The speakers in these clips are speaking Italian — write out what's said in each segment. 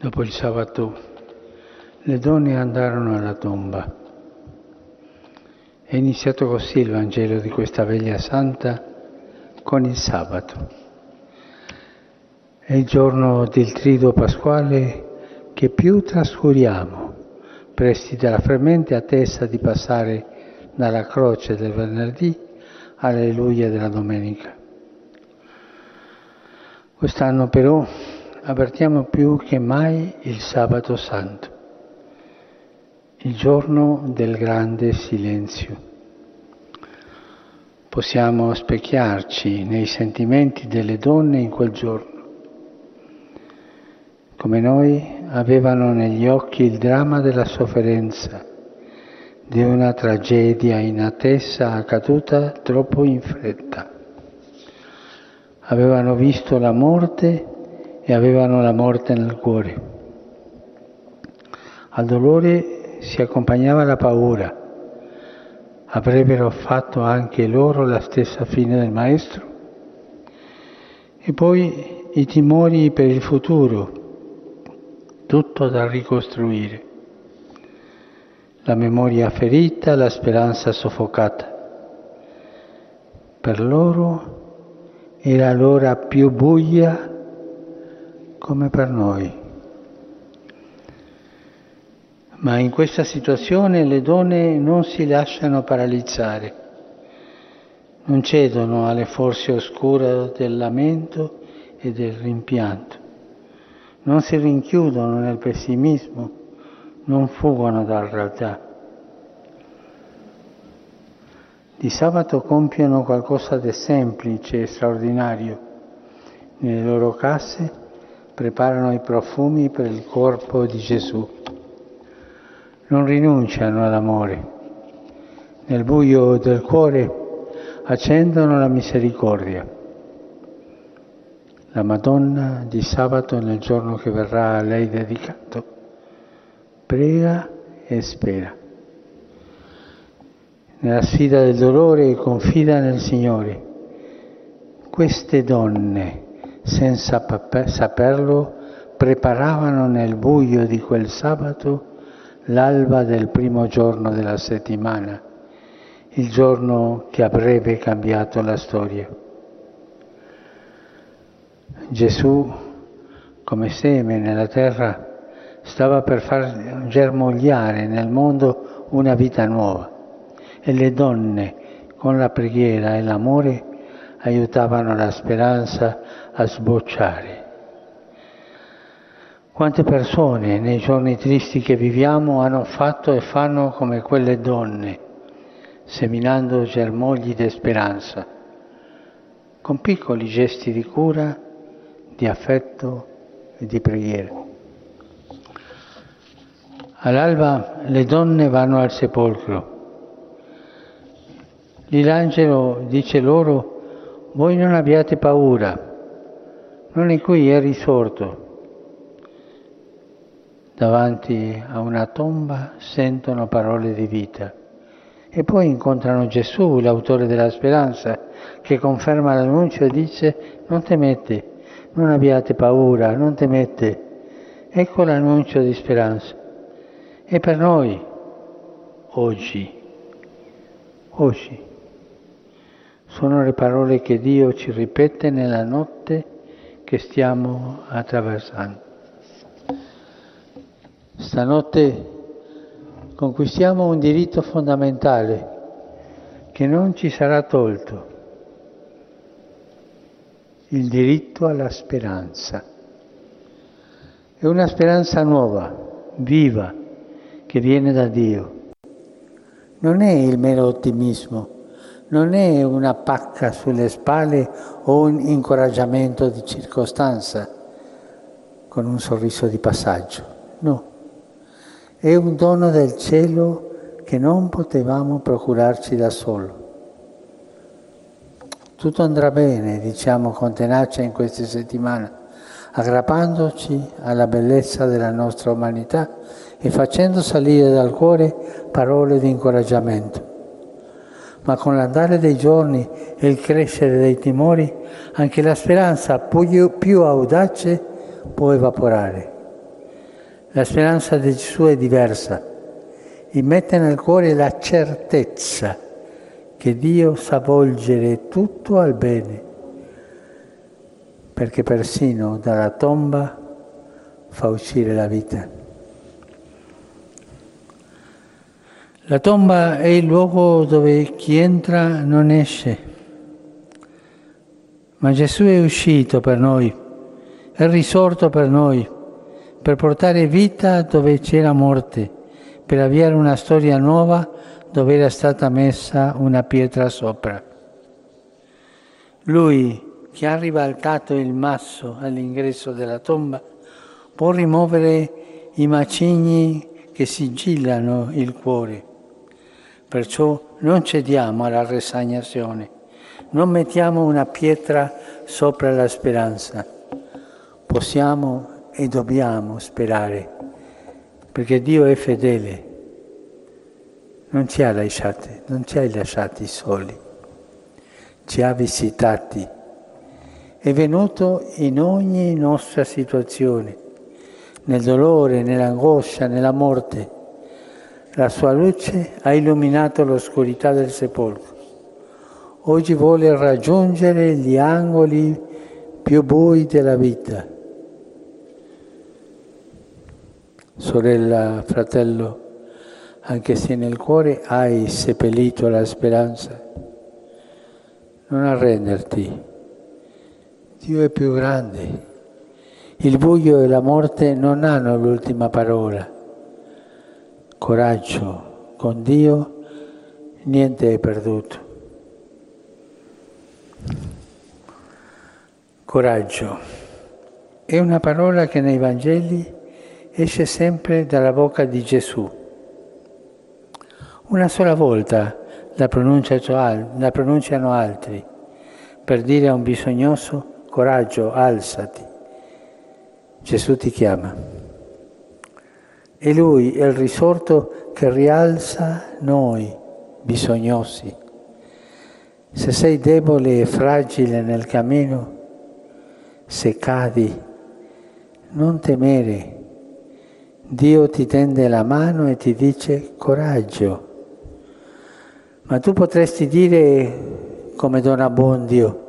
Dopo il sabato le donne andarono alla tomba. È iniziato così il Vangelo di questa veglia santa con il sabato. È il giorno del trido pasquale che più trascuriamo, presti dalla fremente attesa di passare dalla croce del venerdì all'alleluia della domenica. Quest'anno però avvertiamo più che mai il sabato santo, il giorno del grande silenzio. Possiamo specchiarci nei sentimenti delle donne in quel giorno. Come noi avevano negli occhi il dramma della sofferenza, di una tragedia in attesa accaduta troppo in fretta. Avevano visto la morte e avevano la morte nel cuore. Al dolore si accompagnava la paura. Avrebbero fatto anche loro la stessa fine del Maestro? E poi i timori per il futuro, tutto da ricostruire. La memoria ferita, la speranza soffocata. Per loro era l'ora più buia come per noi. Ma in questa situazione le donne non si lasciano paralizzare, non cedono alle forze oscure del lamento e del rimpianto, non si rinchiudono nel pessimismo, non fuggono dalla realtà. Di sabato compiono qualcosa di semplice e straordinario. Nelle loro case preparano i profumi per il corpo di Gesù. Non rinunciano all'amore. Nel buio del cuore accendono la misericordia. La Madonna di sabato nel giorno che verrà a lei dedicato prega e spera. Nella sfida del dolore confida nel Signore. Queste donne senza saperlo, preparavano nel buio di quel sabato l'alba del primo giorno della settimana, il giorno che avrebbe cambiato la storia. Gesù, come seme nella terra, stava per far germogliare nel mondo una vita nuova e le donne, con la preghiera e l'amore, aiutavano la speranza a sbocciare. Quante persone nei giorni tristi che viviamo hanno fatto e fanno come quelle donne, seminando germogli di speranza, con piccoli gesti di cura, di affetto e di preghiera. All'alba le donne vanno al sepolcro. Lì l'angelo dice loro voi non abbiate paura, non è qui, è risorto. Davanti a una tomba sentono parole di vita e poi incontrano Gesù, l'autore della speranza, che conferma l'annuncio e dice non temete, non abbiate paura, non temete. Ecco l'annuncio di speranza. E per noi, oggi, oggi, sono le parole che Dio ci ripete nella notte che stiamo attraversando. Stanotte conquistiamo un diritto fondamentale che non ci sarà tolto, il diritto alla speranza. È una speranza nuova, viva, che viene da Dio. Non è il mero ottimismo non è una pacca sulle spalle o un incoraggiamento di circostanza con un sorriso di passaggio, no, è un dono del cielo che non potevamo procurarci da solo. Tutto andrà bene, diciamo con tenacia in queste settimane, aggrappandoci alla bellezza della nostra umanità e facendo salire dal cuore parole di incoraggiamento ma con l'andare dei giorni e il crescere dei timori, anche la speranza più, più audace può evaporare. La speranza di Gesù è diversa. Immette nel cuore la certezza che Dio sa volgere tutto al bene, perché persino dalla tomba fa uscire la vita. La tomba è il luogo dove chi entra non esce, ma Gesù è uscito per noi, è risorto per noi, per portare vita dove c'era morte, per avviare una storia nuova dove era stata messa una pietra sopra. Lui che ha ribaltato il masso all'ingresso della tomba può rimuovere i macigni che sigillano il cuore. Perciò non cediamo alla resignazione, non mettiamo una pietra sopra la speranza. Possiamo e dobbiamo sperare, perché Dio è fedele non ci ha lasciati, non ci ha lasciati soli, ci ha visitati, è venuto in ogni nostra situazione, nel dolore, nell'angoscia, nella morte. La sua luce ha illuminato l'oscurità del sepolcro. Oggi vuole raggiungere gli angoli più bui della vita. Sorella, fratello, anche se nel cuore hai seppellito la speranza, non arrenderti. Dio è più grande. Il buio e la morte non hanno l'ultima parola. Coraggio, con Dio niente è perduto. Coraggio è una parola che nei Vangeli esce sempre dalla bocca di Gesù una sola volta la, pronunciano altri per dire a un bisognoso coraggio, alzati. Gesù ti chiama. E lui è il risorto che rialza noi, bisognosi. Se sei debole e fragile nel cammino, se cadi, non temere. Dio ti tende la mano e ti dice coraggio. Ma tu potresti dire, come Don Abbondio,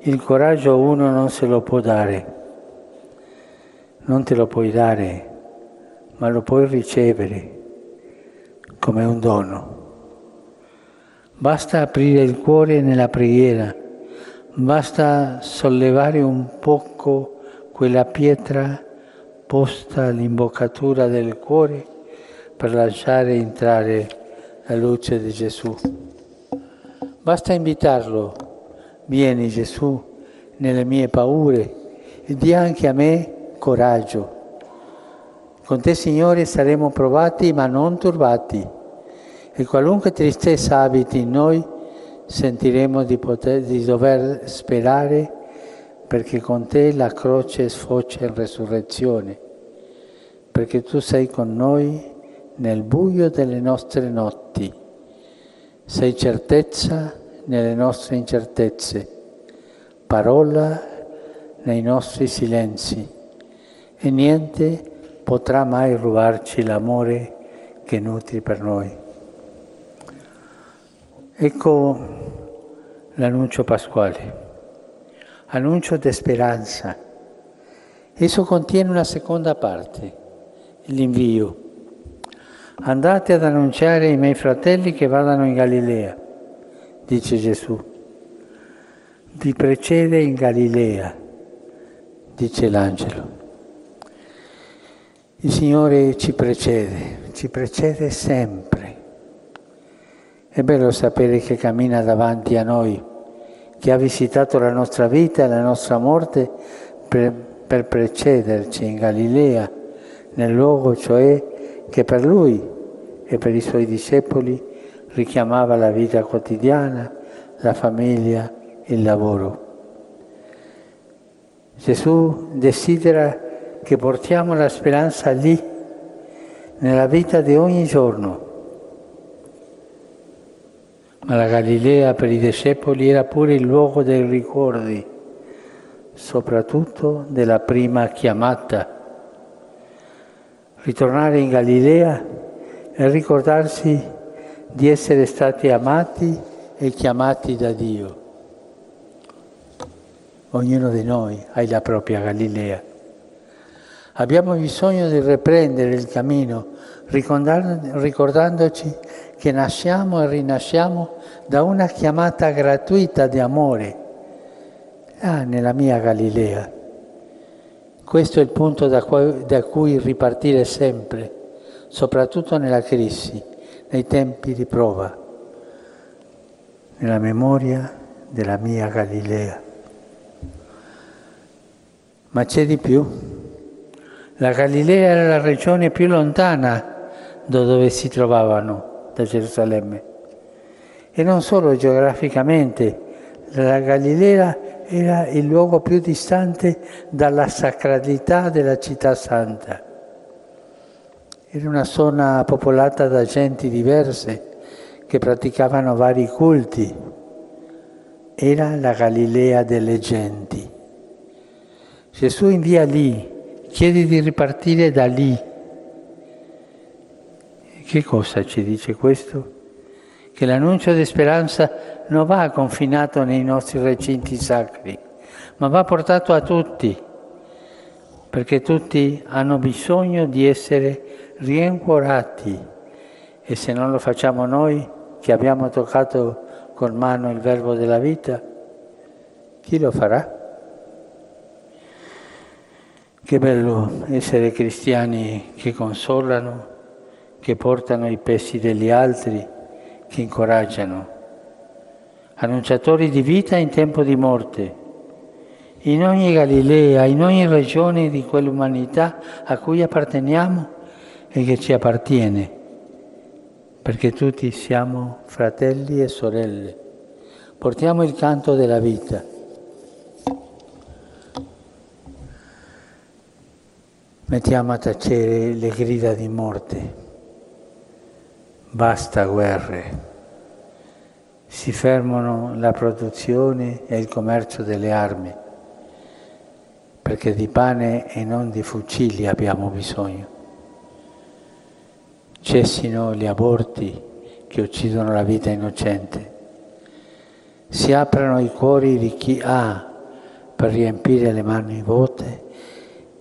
il coraggio uno non se lo può dare, non te lo puoi dare, ma lo puoi ricevere come un dono. Basta aprire il cuore nella preghiera, basta sollevare un poco quella pietra posta all'imboccatura del cuore per lasciare entrare la luce di Gesù. Basta invitarlo, vieni Gesù nelle mie paure e di anche a me coraggio. Con te Signore saremo provati ma non turbati. E qualunque tristezza abiti in noi sentiremo di, poter, di dover sperare perché con te la croce sfocia in resurrezione, perché tu sei con noi nel buio delle nostre notti, sei certezza nelle nostre incertezze, parola nei nostri silenzi. E niente potrà mai rubarci l'amore che nutri per noi. Ecco l'annuncio pasquale, annuncio di speranza. Esso contiene una seconda parte, l'invio andate ad annunciare ai miei fratelli che vadano in Galilea, dice Gesù. Vi precede in Galilea, dice l'angelo. Il Signore ci precede, ci precede sempre. È bello sapere che cammina davanti a noi, che ha visitato la nostra vita e la nostra morte per, per precederci in Galilea, nel luogo cioè che per lui e per i suoi discepoli richiamava la vita quotidiana, la famiglia, il lavoro. Gesù desidera che portiamo la speranza lì, nella vita di ogni giorno. Ma la Galilea per i discepoli era pure il luogo dei ricordi, soprattutto della prima chiamata ritornare in Galilea e ricordarsi di essere stati amati e chiamati da Dio. Ognuno di noi ha la propria Galilea. Abbiamo bisogno di riprendere il cammino ricordandoci che nasciamo e rinasciamo da una chiamata gratuita di amore. Ah, nella mia Galilea. Questo è il punto da cui, da cui ripartire sempre, soprattutto nella crisi, nei tempi di prova, nella memoria della mia Galilea. Ma c'è di più. La Galilea era la regione più lontana da dove si trovavano, da Gerusalemme. E non solo geograficamente, la Galilea era il luogo più distante dalla sacralità della città santa. Era una zona popolata da genti diverse che praticavano vari culti. Era la Galilea delle genti. Gesù invia lì, chiede di ripartire da lì che cosa ci dice questo? Che l'annuncio di speranza non va confinato nei nostri recinti sacri, ma va portato a tutti, perché tutti hanno bisogno di essere riencuorati e se non lo facciamo noi, che abbiamo toccato con mano il verbo della vita, chi lo farà? Che bello essere cristiani che consolano, che portano i pesi degli altri, che incoraggiano, annunciatori di vita in tempo di morte, in ogni Galilea, in ogni regione di quell'umanità a cui apparteniamo e che ci appartiene, perché tutti siamo fratelli e sorelle. Portiamo il canto della vita. Mettiamo a tacere le grida di morte. Basta guerre. Si fermano la produzione e il commercio delle armi, perché di pane e non di fucili abbiamo bisogno. Cessino gli aborti che uccidono la vita innocente. Si aprano i cuori di chi ha per riempire le mani vuote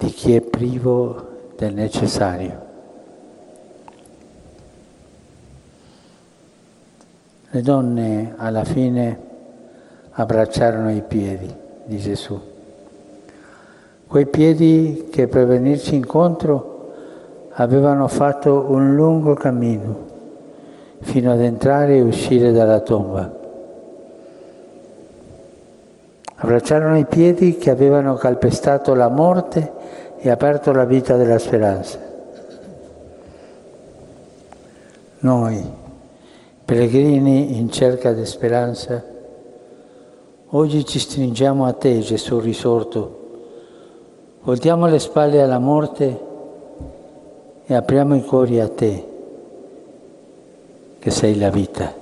di chi è privo del necessario. Le donne alla fine abbracciarono i piedi di Gesù, quei piedi che per venirci incontro avevano fatto un lungo cammino fino ad entrare e uscire dalla tomba. Abbracciarono i piedi che avevano calpestato la morte e aperto la vita della speranza. Noi, Pellegrini in cerca di speranza, oggi ci stringiamo a te, Gesù risorto, voltiamo le spalle alla morte e apriamo i cuori a te, che sei la vita.